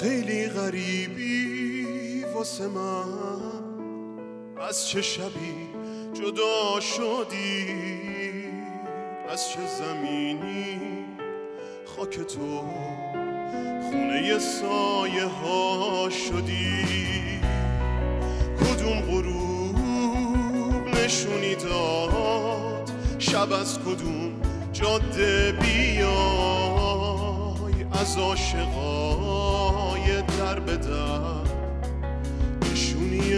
خیلی غریبی واسه من. از چه شبی جدا شدی؟ از چه زمینی؟ خاک تو خونه سایه ها شدی. کدوم غروب نشونی داد؟ شب از کدوم جاده بیای؟ از عاشقای در نشونی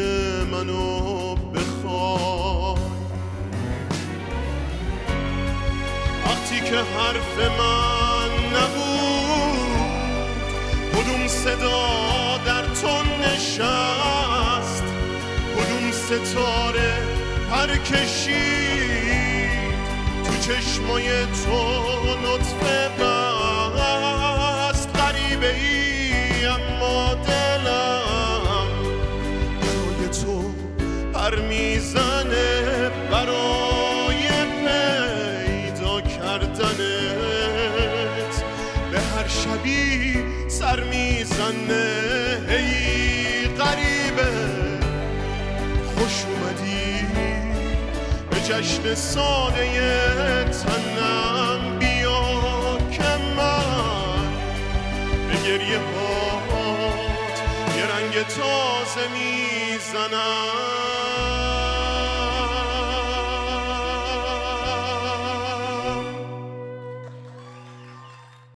منو بخوای. وقتی که حرف من نبود کدوم صدا در تو نشست؟ کدوم ستاره پر کشید؟ تو چشمای تو نطفه پر می‌زنه برای پیدا کردنت. به هر شبی سر می‌زنه هی غریبه خوش اومدی. به جشن ساده تنم بیا که من به گریه جنگ تازه می‌زنم.